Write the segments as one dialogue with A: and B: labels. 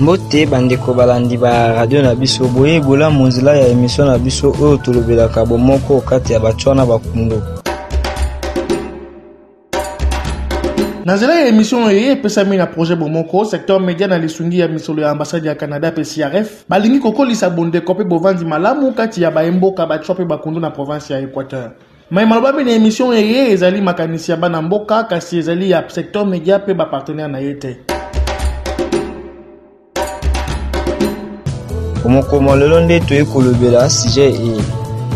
A: mbote bandeko balandi ba radio na biso boye bolamu nzela ya emisio na biso oyo tolobelaka bomoko kati ya bacwana bakundo
B: na nzela ya emission eye epesami na projet bomoko secteur media na lisungi ya misolo ya ambassade ya canada mpe crf balingi kokolisa bondeko mpe bovandi malamu kati ya baemboka bacwa mpe bakundu na province ya equateur mai malobami na emission eye ezali makanisi ya bana mboka kasi ezali ya secteur media mpe bapartenaire na ye te
A: mokoma lelo nde toyei kolobela sujet eye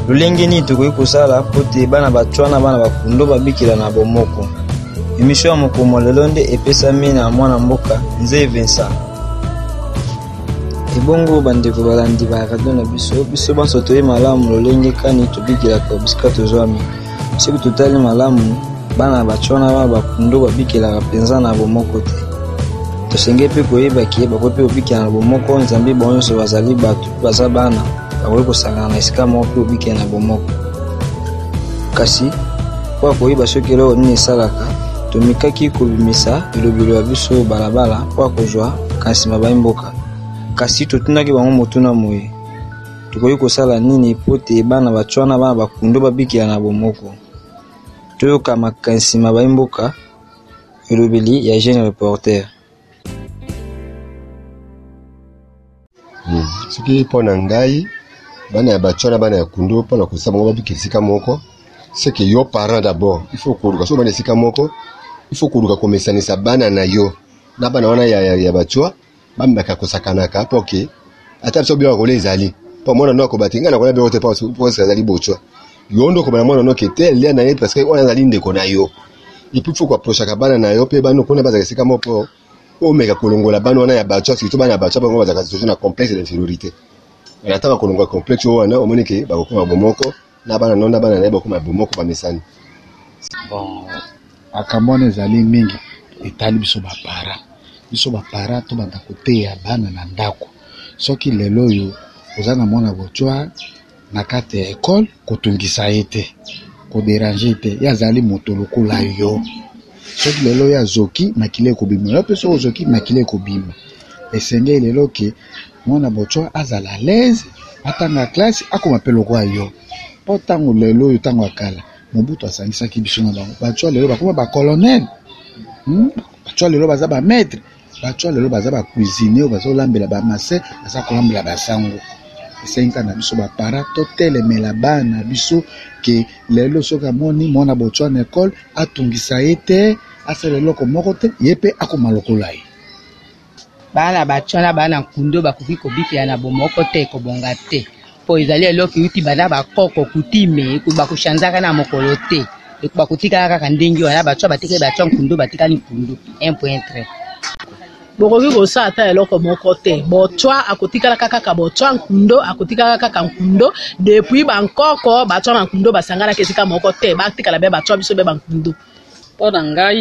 A: lolenge nini tokoki kosala mpo te bana bacwana bana bakundo babikela na bomoko emisio ya mokoma lelo nde epesami na mwana mboka nze vincent ebongo bandeko balandi ba radio na biso biso banso toyei malamu lolenge kani tobikelaka bisika tozwami soki totali malamu Bana ya bato wana ba bakundo babikelaka mpenza na bomoko te. Tosengeli mpe koyeba ke bakoki mpe kobikela na bomoko, zambi bango nyonso bazali bato, baza bana, bakoki kosangana na esika moko mpe kobikela na bomoko. Kasi, mpo ya koyeba soki eloko nini esalaka, tomekaki kobimisa bilobelo ya biso balabala mpo ya kozwa makanisi ma bai mboka. Kasi totunaki bango motuna moye, Tokoki kosala nini mpo te bana bato wana bana bakundo babikela na bomoko? Toyoka makanisi ma bayi mboka, elobeli ya jeune reporter.
C: soki mpo na ngai bana ya baco na bana ya kundo mpo na kosa bango babika esika moko seke yo parent d'abord il faut koluka soki bana esika moko il faut koluka komesanisa bana na yo na bana wana ya, ya, ya bacua bamibaka kosakanaka mpo ke ata biso biloko kola ezali mpo mwana no akoba te ngai nakola biloko te mpo azali bocwa yo nde okoba na mwana no ke te lia na ye parce que oyo azali ndeko na yo epuis fo koaprochaka bana na yo mpe bana okuna bazala esika moko mpo omeka kolongola bana wana ya bacwa surtout bana ya bacwa bango bazalaka toujours na complexe d'infériorité wana ntango kolongola complexe oyo wana omoni ke bakokoma bomoko na bana no na bana na ye bakoma ya bomoko bamesani.
D: Bon, makambo wana ezali mingi etali biso bapara biso bapara tobanda koteya bana na ndako soki lelo oyo oza na mwana bocwa na kati ya ekole kotungisa ye te koderange te ye azali moto lokola yo soki lelo oyo azoki makila ekobima yo mpe soki ozoki makila ekobima esengeli lelo ke Mwana botswa azala à l'aise atanga classe akoma pe lokola yo po tango lelo oyo tango ya kala Mobutu asangisaki biso na bango batswa lelo bakoma ba colonel hmm? batswa lelo baza ba maître batswa lelo baza ba cuisinier oyo bazolambela ba masin baza kolambela basango esengi kaka na biso bapara totelemela bana biso ke lelo soki amoni mwana botswa na ekole atungisa ye te asala eloko moko te ye mpe akoma lokola ye
E: Bana batshwa na bana nkundo bakoki kobikela na bomoko te, ekobonga te, mpo ezali eloko euti banda bakoko, kutime ekoba koshanzaka na mokolo te, ekoba kotikala kaka ndenge wana, batshwa batikali batshwa, nkundo batikali nkundo, un point très.
F: Bokoki kosala ata eloko moko te, botshwa akotikalaka kaka botshwa, nkundo akotikalaka kaka nkundo, depuis ba nkoko batshwa na nkundo basanganaka esika moko te, batikala be batshwa biso be
G: ba nkundo. Mpo na ngai.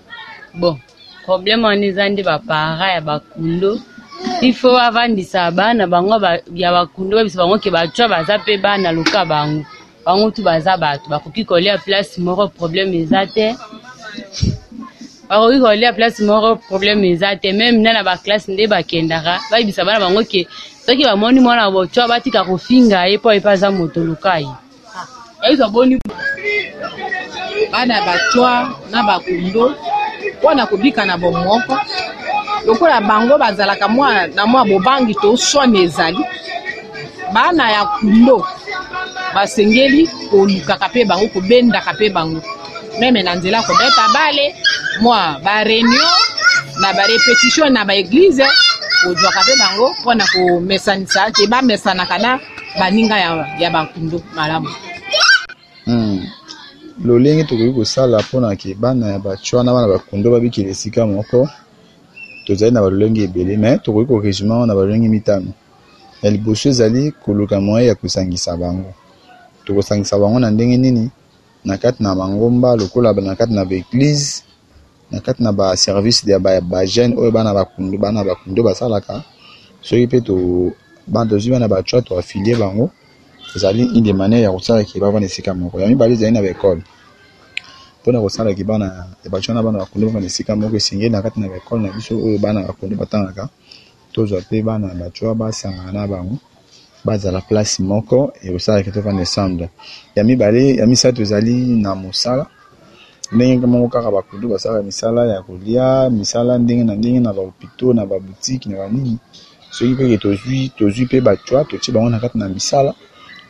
H: Bon, problème wana eza nde ba parents ya bakundo il faut bavandisa bana bango ba, ya bakundo babisa bango ke bacwa baza mpe bana loka bango bango tu baza bato bakoki kolia place moko problème eza te bakoki kolia place moko problème eza te meme na na baklasse nde bakendaka bayebisa bana bango ke soki bamoni mwana bocwa batika kofinga ye mpo ye mpe aza moto loka ye
F: Ayuka boni bana batwa na bakundo mpo na kobika na bomoko lokola bango bazalaka mwa na mwa bobangi to soni ezali bana ya kundo basengeli kolukaka mpe bango kobendaka mpe bango meme na nzela kobeta bale mwa bareunion na barepetition na baeglize kozwaka mpe bango mpo na komesanisa te bamesanaka na baninga ya, ya bankundo malamu
D: hmm. lolenge tokoki kosala mpo na ke bana ya bacwa na bana bakundo babikela esika moko tozali na balolenge ebele me tokoki koresume yango na balolenge mitano ya liboso ezali koluka moye ya kosangisa bango
I: tokosangisa bango na ndenge nini na kati na mangomba lokola na kati na baeglize na kati na ba service ya ba, ba jeune oyo bana bakundu bana bakundu basalaka soki mpe to bana tozwi bana ba cwa to afilie bango ezali une de manière ya kosala ke bavanda esika moko ya mibale ezali na baekole mpona kosala ke bana ya bacwa na bana bakundu bavanda esika moko esengeli na kati na baekole na biso oyo bana bakundu batangaka Tozwa pe bana batua basangana na bango bazala place moko ekosala ke tofanda ensemble. Ya mibale ya misato ezali na mosala ndenge moko kaka ba kudu basalaka misala ya kolia misala ndenge na ndenge na ba hopitaux na ba boutiques na ba nini soki pe ke tozwi tozwi pe batua totie bango na kati na misala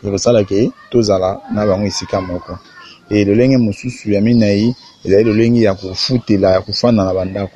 I: ekosala ke tozala na bango esika moko e lolenge mosusu ya minei ezali lolenge ya kofutela ya kofanda na ba
A: ndako.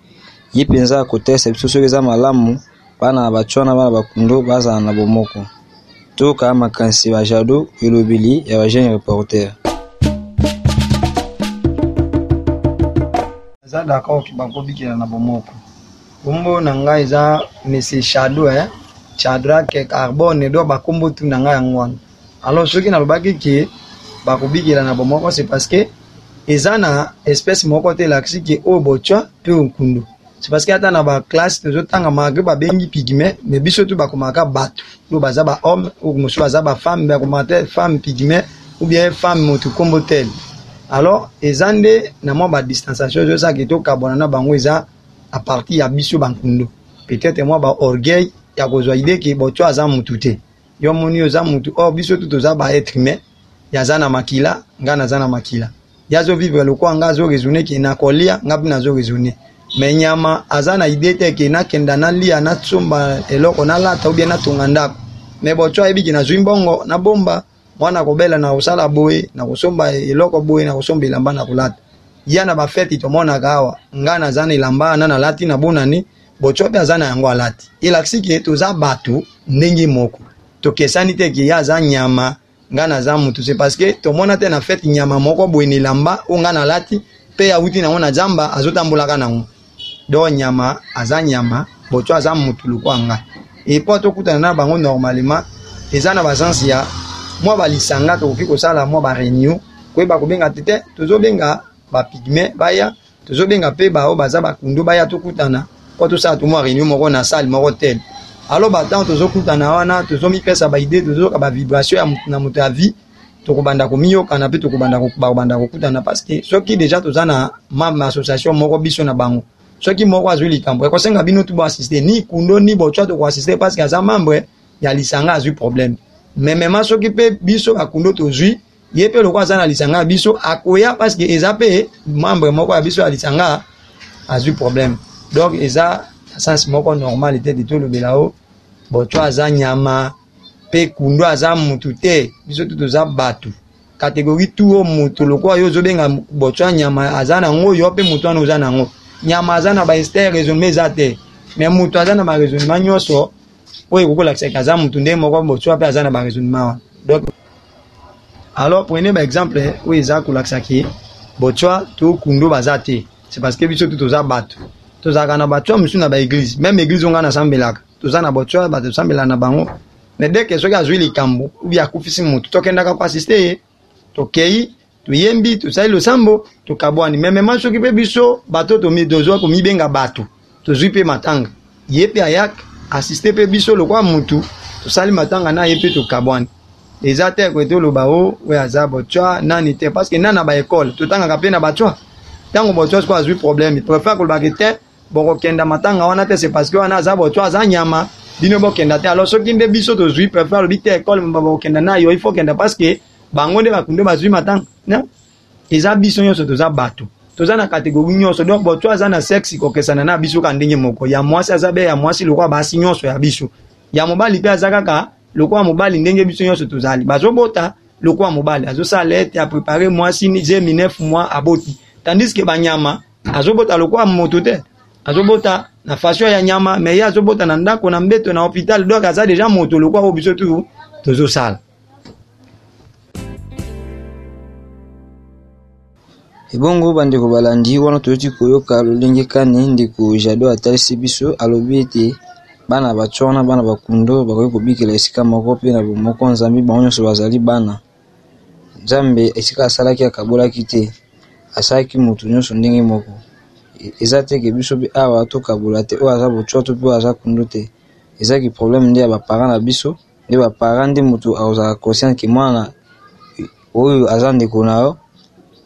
A: Ye penza akotalisa biso soki eza malamu bana na bato wana bana bakundo bazala na bomoko. Toyoka makanisi ba Jadot elobeli ya ba jeunes
J: reporters. Naza d'accord que bako bikela na bomoko. Kombo na nga eza monsieur Shadou hein, Chadrack Carbone donc ba kombo tout na nga yango wana. Alors soki nalobaki ke bakobikela na bomoko c'est parce que eza na espèce moko te elakisi ke oyo bochwa pe okundu c'est parce que ata na ba classe tozotanga malgre babengi pygme mais biso tu bakomaka bato oyo baza ba homme oyo mosusu baza ba femme mais akomaka te femme pygme ou bien femme motu kombo tel alors eza nde na mwa ba distanciation ezosala ke tokabwana na bango eza a partir ya biso bankundu peut-être mwa ba orgueil ya kozwa idee ke bochwa aza motu te Yo omoni oza mutu or biso tout toza ba etre humain ya aza na makila nga naza na makila ye azo vivre lokola nga azo raisonne ke nakolia nga mpe nazo raisonne me nyama aza na idee te ke nakenda nalia nasomba eloko nalata obie natonga ndako me botso ayebi ke nazwi mbongo nabomba mwana kobela na kosala boye na kosomba eloko boye na kosomba elamba na kolata ya na bafeti tomonaka awa nga naza na elamba na nalati na bonane botiope aza na yango alati elakisi ke toza bato ndenge moko tokesani te ke ye aza nyama ngai naza motu se parce que tomona te na fete nyama moko boye na elamba oyo ngai nalati mpe awuti nango na jamba azotambolaka nango do nyama aza nyama botio aza motu lokwa ngai epo tokutana na bango normalement eza na basanse ya mwa balisanga tokoki kosala mwa bareunion koyeba kobenga te te tozobenga bapigme baya tozobenga mpe baoyo baza bakundo baya tokutana mpo tosala to mwa réunion moko na salle moko tel alo batango tozokutana wana tozomipesa baide tozoyoka bavibration na moto ya vie tokobanda komiyokana mpe tokobanda bakobanda kokutana parce que soki deja toza na membre na association moko biso na bango soki moko azwi likambo ekosenga bino tu boassiste ni kundo ni bocwa tokoassiste parce que aza membre ya lisanga azwi problème memema soki mpe biso bakundo tozwi ye mpe lokola aza na lisanga ya biso akoya parceke eza mpe membre moko ya biso ya lisanga azwi problème donc eza na sens moko normal te tolobela o boco aza nyama mpe kundu aza mutu te biso tu toza bato kategori tu o moto lokola yo ozobenga boco ya nyama aza na yango yo mpe moto wana oza na yango nyama aza na bainster raisonnement eza te mais moto aza na baraisonnement nyonso oyo ekoki kolakisa ke aza moto ndenge moko boco mpe aza na baraisonnement wana donc alors prenez ba exemple oyo eza kolakisa ke botswa to kundo baza te c'est parce que biso tout toza bato tozalaka na batswa mosusu na baeglise meme eglise oyo ngai nasambelaka toza na botswa bato tosambela na bango mais deke soki azwi likambo ubi akufisi motu tokendaka koasiste ye tokei toyembi tosali losambo tokabwani memema soki mpe biso bato tozwa komibenga bato tozwi mpe matanga ye mpe ayaka asiste mpe biso lokola mutu tosali matanga na ye mpe tokabwani eza te koye toloba o oh, oyo aza botwa nani te parce que nani na baekole totangaka mpe na batwa ntango botwa sikoyo azwi problème préfère kolobaka te bokokenda matanga wana te c'est parce que wana aza botwa aza nyama bino bokenda te alors soki nde biso tozwi préfère alobi te ekole mobaba okenda nayo il faut kenda parce que bango nde bakundo bazwi matanga non eza biso nyonso toza bato toza na kategori nyonso donc boto aza na sexe kokesana na biso ka ndenge moko ya mwasi aza be ya mwasi lokola basi nyonso ya biso ya mobali mpe aza kaka lokola mobali ndenge biso nyonso tozali bazobota lokola mobali azosala ete aprepare mwasi je 9 mois aboti tandis ke banyama azobota lokola moto te azobota na faso ya nyama me ye azobota na ndako na mbeto na hopital donc aza deja moto lokola oyo biso tu tozosala
A: ebongo bandeko balandi wana toyoti koyoka lolenge kani ndeko jado atalisi biso alobi ete bana bato wana bana bakundo bakoki kobikela esika moko mpe na bomoko nzambe bango nyonso bazali bana nzambe esika asalaki akabolaki te asalaki moto nyonso ndenge moko e-, eza te ke biso mpe awa tokabola te oyo aza bocoto mpe oyo aza kundo te ezaki probleme nde ya baparent na biso nde ba parents nde mutu akozala conscient que mwana oyo aza ndeko na yo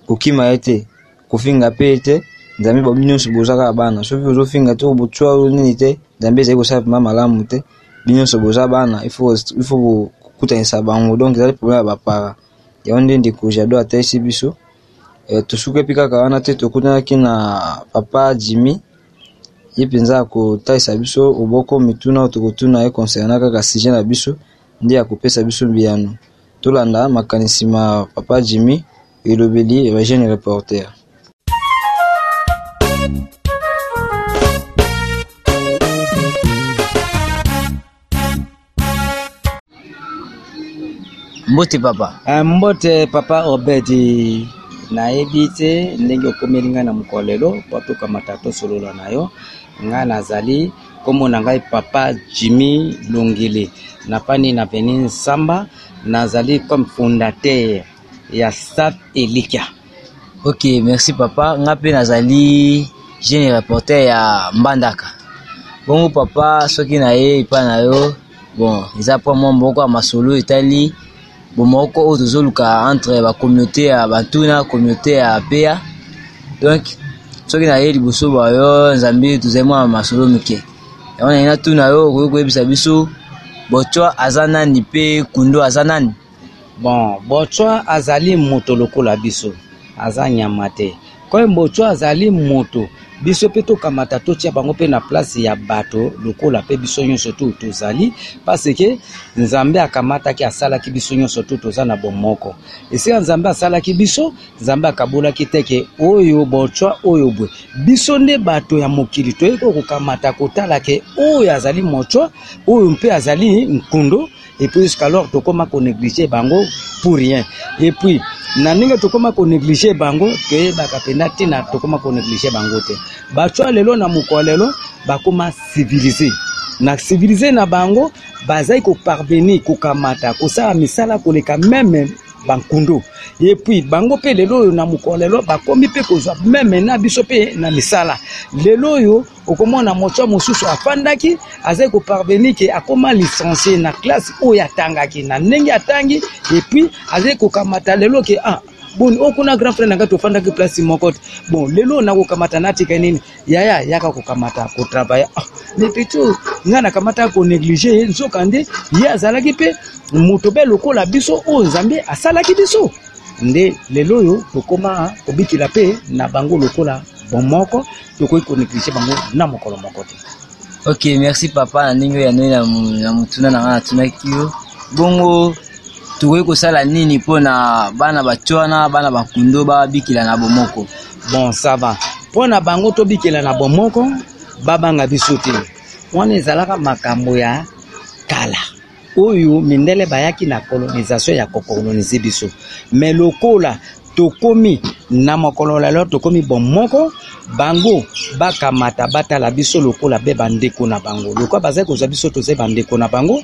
A: kokima ye te kofinga pe ye te nzambe ba bino nyonso boza kaka bana soki ozofinga te obotswa oyo nini te nzambe ezali kosala mpema malamu te bino nyonso boza bana il faut il faut kokutanisa bango donc ezali problème ya ba parents yango nde ndeko jado atalisi biso eh, tosuki epi kaka wana te tokutanaki na papa jimmy ye penza ako talisa biso oboko mituna oyo toko tuna ye concernant kaka sujet na biso nde ako pesa biso biyano. To landa makanisi ma papa Jimmy, elobeli ba jeunes reporters.
K: mbote papa
L: uh, mbote papa obedi nayebi te ndenge okomeli ngai na mokolo lelo mpo tokamata tosolola na yo ngai nazali nkombo na ngai papa jimmy longele napani na veni nsamba nazali comme fondateur ya stade elikia
K: Ok, merci papa. Nga pe nazali jeune reporter ya Mbandaka. Bongo papa, soki na ye epa na yo, bon, eza pa mwa moko ya masolo etali bomoko oyo tozoluka entre ba communauté ya Bantu na communauté ya Apea. Donc, soki na ye liboso ba yo, Nzambe, tozali mwa masolo mike. Yango na ye natuna yo, okoki koyebisa biso, Bochwa aza nani pe Kundo aza nani?
L: Bon bochwa azali moto lokola biso aza nyama te comme bochwa azali moto biso pe tokamata totia bango pe na place ya bato lokola pe biso nyonso tu tozali parce que nzambe akamataki asalaki biso nyonso tu toza na bomoko esika nzambe asalaki biso nzambe akabolaki te ke oyo bochwa oyo bwe biso nde bato ya mokili toyei kokamata kotala ke oyo azali mochwa oyo mpe azali nkundo et puis jusqu'alors tokoma ko négliger bango pour rien et puis na ndenge tokoma ko négliger bango toyebaka mpenza ntina tokoma ko négliger bango te bato ya lelo na mokolo ya lelo bakoma civilise na civilise na bango bazali koparbeni kokamata kosala misala koleka meme bankundo epuis bango mpe lelo oyo na mokolo lelo bakomi mpe kozwa meme na biso mpe na misala lelo oyo okomona moto ya mosusu afandaki azali koparveni ke akoma licencie na classe oyo atangaki na ndenge atangi epuis azali kokamata lelo ke ah, boni oyo kuna grand frère na ngai tofandaki place moko te bon lelo nakokamata natika nini yaya yaka kokamata kotravaille ah, mais petit ngai nakamataka konéglige ye nzoka nde ye azalaki mpe moto be lokola biso oyo nzambe asalaki biso nde lelo oyo tokoma kobikila mpe na bango lokola bomoko tokoki ko négliger bango na mokolo moko te
K: ok merci papa na ndenge oyo yanoi na motuna na ngai natunaki yo bongo tokoki kosala nini mpo na bana bacwana bana bakundo babikela na bomoko
L: bon ça va mpo na bango tobikela na bomoko babanga biso te wana ezalaka makambo ya kala oyo mindele bayaki na colonisation ya kokolonize biso me lokola tokomi na mokolo lelo tokomi bomoko bango bakamata batala biso lokola be bandeko na bango lokola bazali kozwa biso tozali bandeko na bango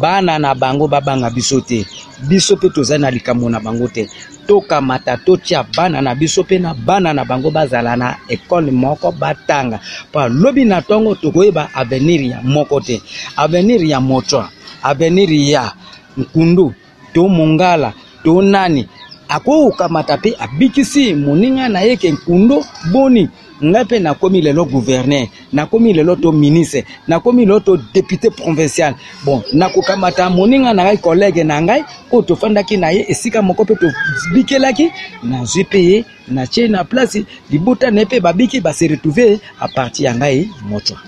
L: bana na bango babanga biso te biso mpe tozali na likambo na bango te tokamata totya bana na biso mpe na bana na bango bazala na ekole moko batanga mpo lobi na ntongo tokoyeba avenir ya moko te avenir ya motwa avenir ya nkundu to mongala to nani akokamata mpe abikisi moninga na ye ke nkundo boni ngai mpe nakomi lelo gouverneur nakomi lelo to ministre nakomi lelo to depute provincial bon nakokamata moninga na ngai kolege na ngai oyo tofandaki na ye esika moko mpe tobikelaki nazwi mpe ye natie na place libota na ye mpe babiki base retrouve aparti ya ngai mocwa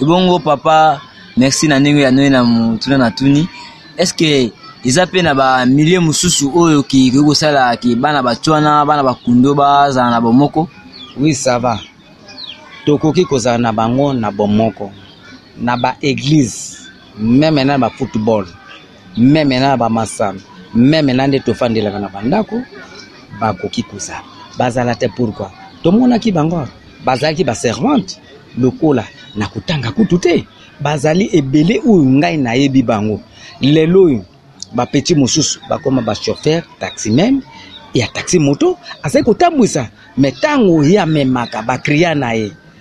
K: ebongo papa merci na ndenge oyanoli na motuna na tuni est ce que eza mpe na bamilie mosusu oyo okoki kosala ke bana bacwana bana bakundo bazala na bomoko
L: oui ça va tokoki kozala na bango na bomoko na baeglise meme na bafootball meme na ba masano meme na nde tofandelaka na bandako bakoki kozala bazala te pourkui tomonaki bango bazalaki baservante lokola na kotanga kutu te bazali ebele oyo ngai nayebi bango lelo oyo bapeti mosusu bakoma bachauffeur taximen ya taxi moto azali kotambwisa me ntango ye amemaka bakria na ye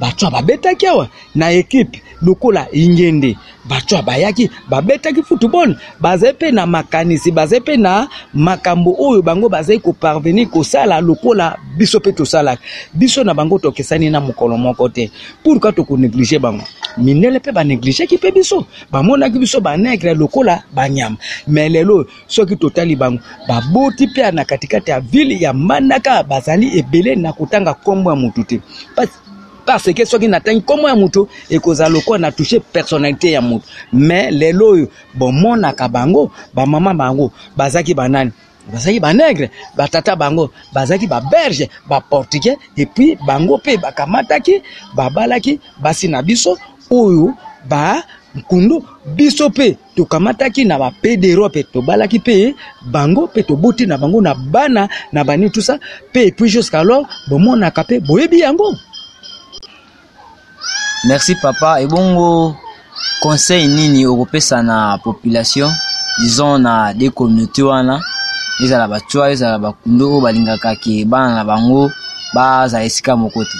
L: bato ya babetaki awa na ekipe lokola ingende bato ya bayaki babetaki football bazali mpe na makanisi bazali mpe na makambo oyo bango bazali koparvenir kosala lokola biso mpe tosalaka biso na bango tokesani na mokolo moko te pourkui tokoneglige bango mindele mpe banegligeki mpe biso bamonaki biso banegre lokola banyama me lelo Soki totali bango, baboti mpe na katikati ya vile ya Mbandaka bazali ebele na kotanga kombo ya moto te. Parce que soki natangi kombo ya moto ekozala lokola na touche personnalite ya moto. Mais lelo oyo bomonaka bango, ba mama bango bazaki banani? bazalaki banegre batata bango bazalaki baberge baportugais epuis bango mpe bakamataki babalaki basi na biso oyo ba nkundu biso mpe tokamataki na ba pedero pe tobalaki pe bango pe toboti na bango na bana na bani tout ça pe et puis jusqu'alors bomonaka pe boyebi yango
K: merci papa ebongo conseil nini okopesa na population disons na de communauté wana ezala bacua ezala bakundo oyo balingaka ke bana na bango bazala esika moko te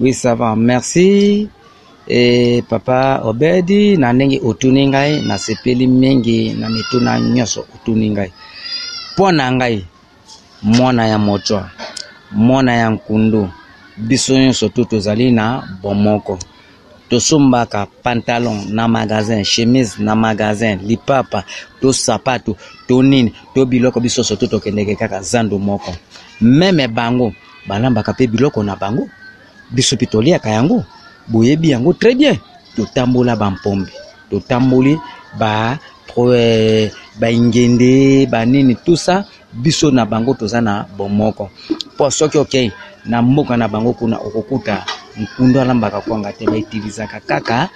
L: oui ça va merci E papa Obedi, na ndenge otuni ngai, nasepeli mingi na mituna nyonso otuni ngai. Mpo na ngai, mwana ya moto, mwana ya nkundu, biso nyonso tu tozali na bomoko. Tosombaka pantalon na magasin, chemise na magasin, lipapa, to sapatu, to nini, to biloko biso sotu tokendeke kaka zandu moko. Meme bango balambaka mpe biloko na bango. biso mpe toliaka yango boyebi yango très bien totambola bampombe totamboli ba eh, baingende banini tusa biso na bango toza na bomoko mpo soki okei na mboka na bango kuna okokuta nkundu alambaka kwanga te baitilizaka kaka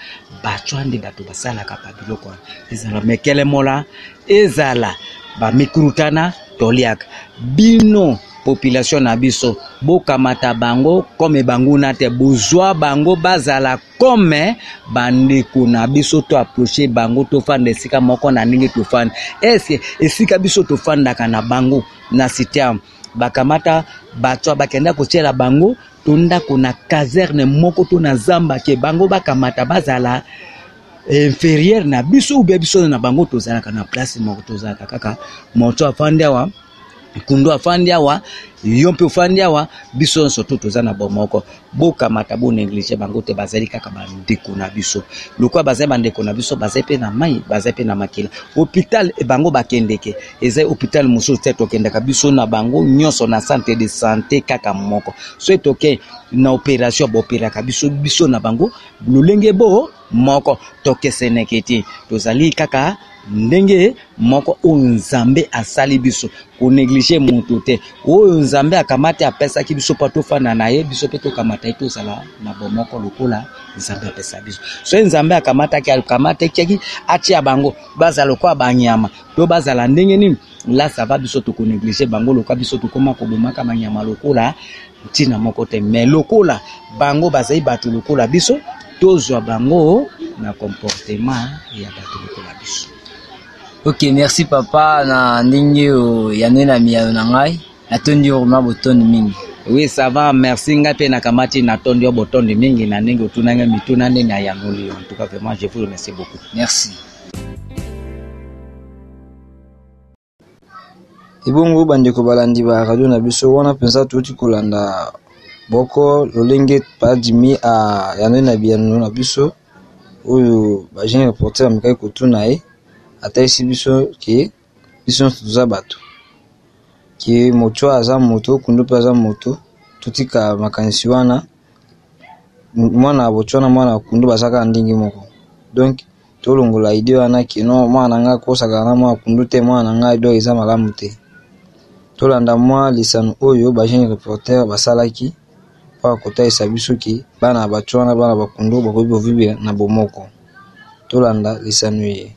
L: bacwa nde bato basalaka babiloko wana ezala mekelemola ezala bamikrutana toliaka bino population na biso bokamata bango comme banguna te bozwa bango bazala comme bandeko na biso to approche bango tofanda esika moko na ndenge tofanda eske esika biso tofandaka na bango na sitiame bakamata bato bakenda kotyela bango to ndako na caserne moko to na zamba ke bango bakamata bazala inferieur na biso ubia biso na bango tozalaka na place moko tozalaka kaka moto afandi awa kundu afandi awa yo mpe ofandi awa biso nyonso tu toza na bomoko bokamata boneglige bango te bazali kaka bandeko na biso lokola bazali bandeko na biso bazali mpe na mai bazali mpe na makila hopital e bango bakendeke ezali hopital mosusu te tokendaka biso na bango nyonso na centre de sante kaka moko soki toke na operation baoperaka biso biso na bango lolenge boo moko, tokeseneke te, tozali kaka ndenge moko oyo Nzambe asali biso, ko negliger mutu te, oyo Nzambe akamati apesaki biso po tofanda na ye, biso pe tokamata ye tozala na bomoko lokola Nzambe apesa biso, soki Nzambe akamataki, akamataki atia bango bazala lokola ba nyama to bazala ndenge nini, là ça va biso toko negliger bango lokola biso tokoma kobomaka ba nyama lokola. Ntina moko te, mais lokola bango bazali bato lokola biso, tozwa bango na comportement ya bato lokola biso.
K: Ok, merci papa na ndenge oyanoli na miyano na ngai. Natondi yo vraiment botondi mingi.
L: Oui, ça va, merci. Ngai mpe nakamati natondi yo botondi mingi na ndenge otuna ngai mituna nde nayanoli yo. En tout cas, vraiment, je vous remercie beaucoup.
K: Merci.
A: Ebongo ba ndeko ba landi ba radio na biso wana penza touti ko landa boko lolenge pa Jimmy a yanoli na biyano na biso oyo ba jeunes reporters ba mekaki ko tuna ye, a talisi biso ke biso nionso toza batu, ke Mutua aza moto, Kundu pe aza moto, to tika makanisi wana, mwana ya Botswana, mwana ya Kundu baza kaka ndenge moko donc. Tolongola idee wana que non mwana na ngai akosaka na mwana pundu te mwana na ngai donc eza malamu te. Tolanda mwa lisano oyo ba jeunes reporters basalaki mpo ya kotalisa biso que bana ya batu wana bana ba pundu bakoki ko vivre na bomoko. Tolanda lisano eye.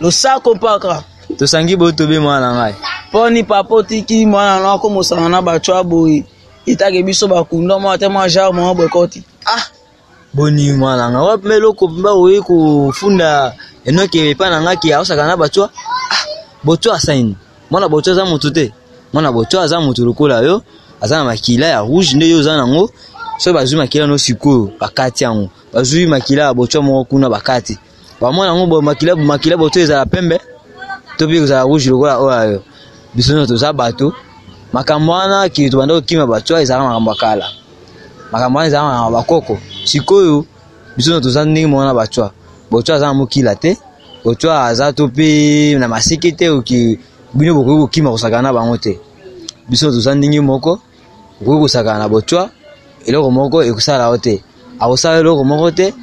M: losako mpaka
K: tosangi botobe mwana na ngai
M: mpo ni papa otiki mwana na akomosana na bato ya boye etake biso bakunda mwa te mwa jare mwa bwekoti
K: ah boni mwana nga wapi me eloko mba oye kofunda enoki epa na ngai ke aosaka na bato ah boto asaini mwana boto aza motu te mwana boto aza motu lokola yo aza na makila ya rouge nde yo oza nango soki bazwi makila no sikoyo bakati yango bazui makila ya botio moko kuna bakati bamona yango bo makila makila boto ezala pembe to mpe kozala rouge lokola oyo ayo biso nyonso toza bato makambo wana kili tobanda kokima bato ezalaka makambo ya kala makambo wana ezalaka makambo ya bakoko sikoyo biso nyonso toza ndenge moko na bato boto aza na mokila te boto aza to mpe na maseke te oki bino bokoki kokima kosakana na bango te biso toza ndenge moko okoki kosakana na botwa eloko moko ekosala yo te akosala eloko moko te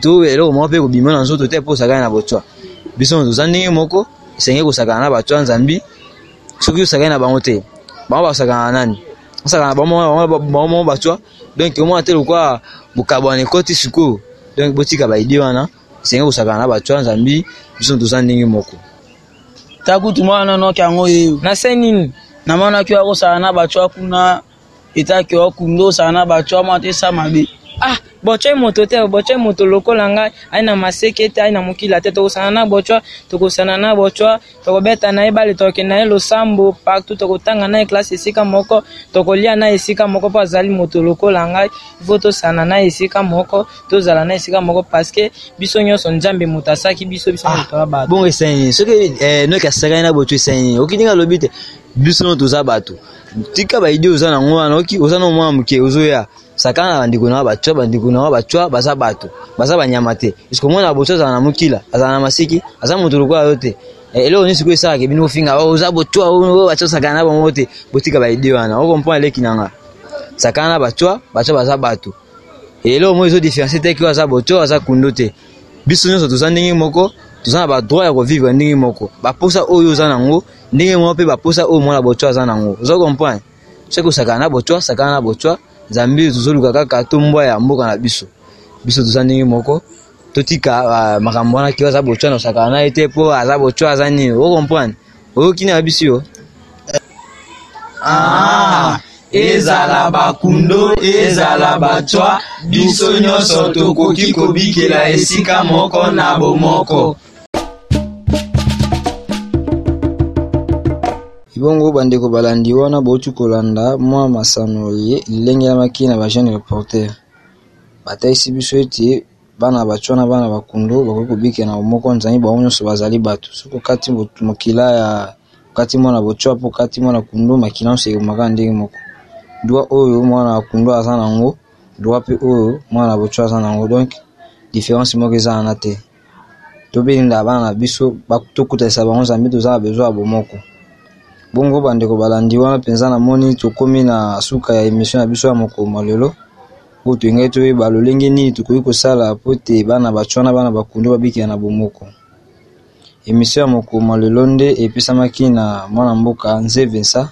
K: to eloko moko mpe ekobima na nzoto te mpo osakana na botwa biso toza ndenge moko esengeli kosakana na bato ya nzambi soki osakani na bango te bango bakosakana na nani osakana bango moko batwa donc omona te lokola bokabwana ekoti sikoyo donc botika baide wana esengeli kosakana na batwa nzambi biso toza ndenge moko
M: Ta kutu mwana na noki yango yeyo. Na se nini? Na mwana ki wako sala na bachwa kuna eta ki wako kundo sala na bachwa mwana te sa mabe.
N: Ah, bachwa moto te, bachwa moto lokola ngai, ai na maseke te, ai na mokila te, toko sala na bachwa, toko sala na bachwa, toko beta na ye bale, toko kende na ye losambo, partout toko tanga na ye classe esika moko, toko lia na ye esika moko po azali moto lokola ngai, il faut to sana na ye esika moko. tozala na esika moko parce que biso nyonso nzambe moto asaki biso biso moto ya bato
K: bongo esali nini soki eh, noki asakani na botu esali nini oki ndenge alobi te biso no toza bato tika baide oza nango wana oki oza na mwana moke ozoya sakana na bandeko na yo bacwa bandeko na yo bacwa baza bato baza banyama te eske omona botu azala na mokila azala na masiki aza moto lokola yo te Eh, eloko nini sikoyo esalaka ebini kofinga oh, oza botwa oh, oh, batwa sakana na bango te botika baide wana okomprendre leki na nga sakana na batwa batwa baza bato eloko moko ezo différencier te ke aza boto aza kundo te biso nyonso toza ndenge moko toza na badroit ya kovivre ndenge moko baposa oyo oza nango ndenge moko mpe baposa oyo mwana boto aza nango ozo comprendre soki osakana na boto sakana na boto nzambe tozoluka kaka to mbwa ya mboka na biso biso toza ndenge moko totika ah, makambo wana kio aza boto na osakana na ye te mpo aza boto aza nini o comprendre oyoki na yabisi yo
M: ah, ezala bakundo ezala bacwa biso nyonso tokoki kobikela esika moko na bomoko
A: ebongo bandeko balandi wana bauti kolanda mwa masano ye elengelamaki na ba jeune reporter batalisi biso ete Bana ba baco na bana ba Kundu bakoki kobike na bomoko nzangi bango nyonso bazali bato. Soki okati mokila ya okati mwana boco ape okati mwana Kundu, makila nyonso ekobima kaka ndenge moko. Droit oyo mwana ya Kundu aza na yango, droit pe oyo mwana ya boco aza na yango donc difference moko eza wana te. Tobeninda bana na biso ba tokutanisa bango nzambi toza na besoin ya bomoko. Bongo bandeko balandi wana penza namoni tokomi na suka ya emission na biso ya mokolo mwa lelo. Oyo tolingaki toyeba lolenge nini tokoki kosala mpo te bana bachwa na bana bakundo babikela na bomoko. Emission ya mokolo mwa lelo nde epesamaki na mwana mboka Nze Vincent.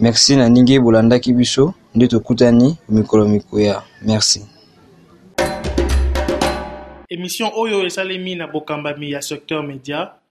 A: Merci na ndenge bolandaki biso nde tokutani mikolo mikoya. Merci.
B: Emission oyo esalemi na bokambami ya Secteur Media.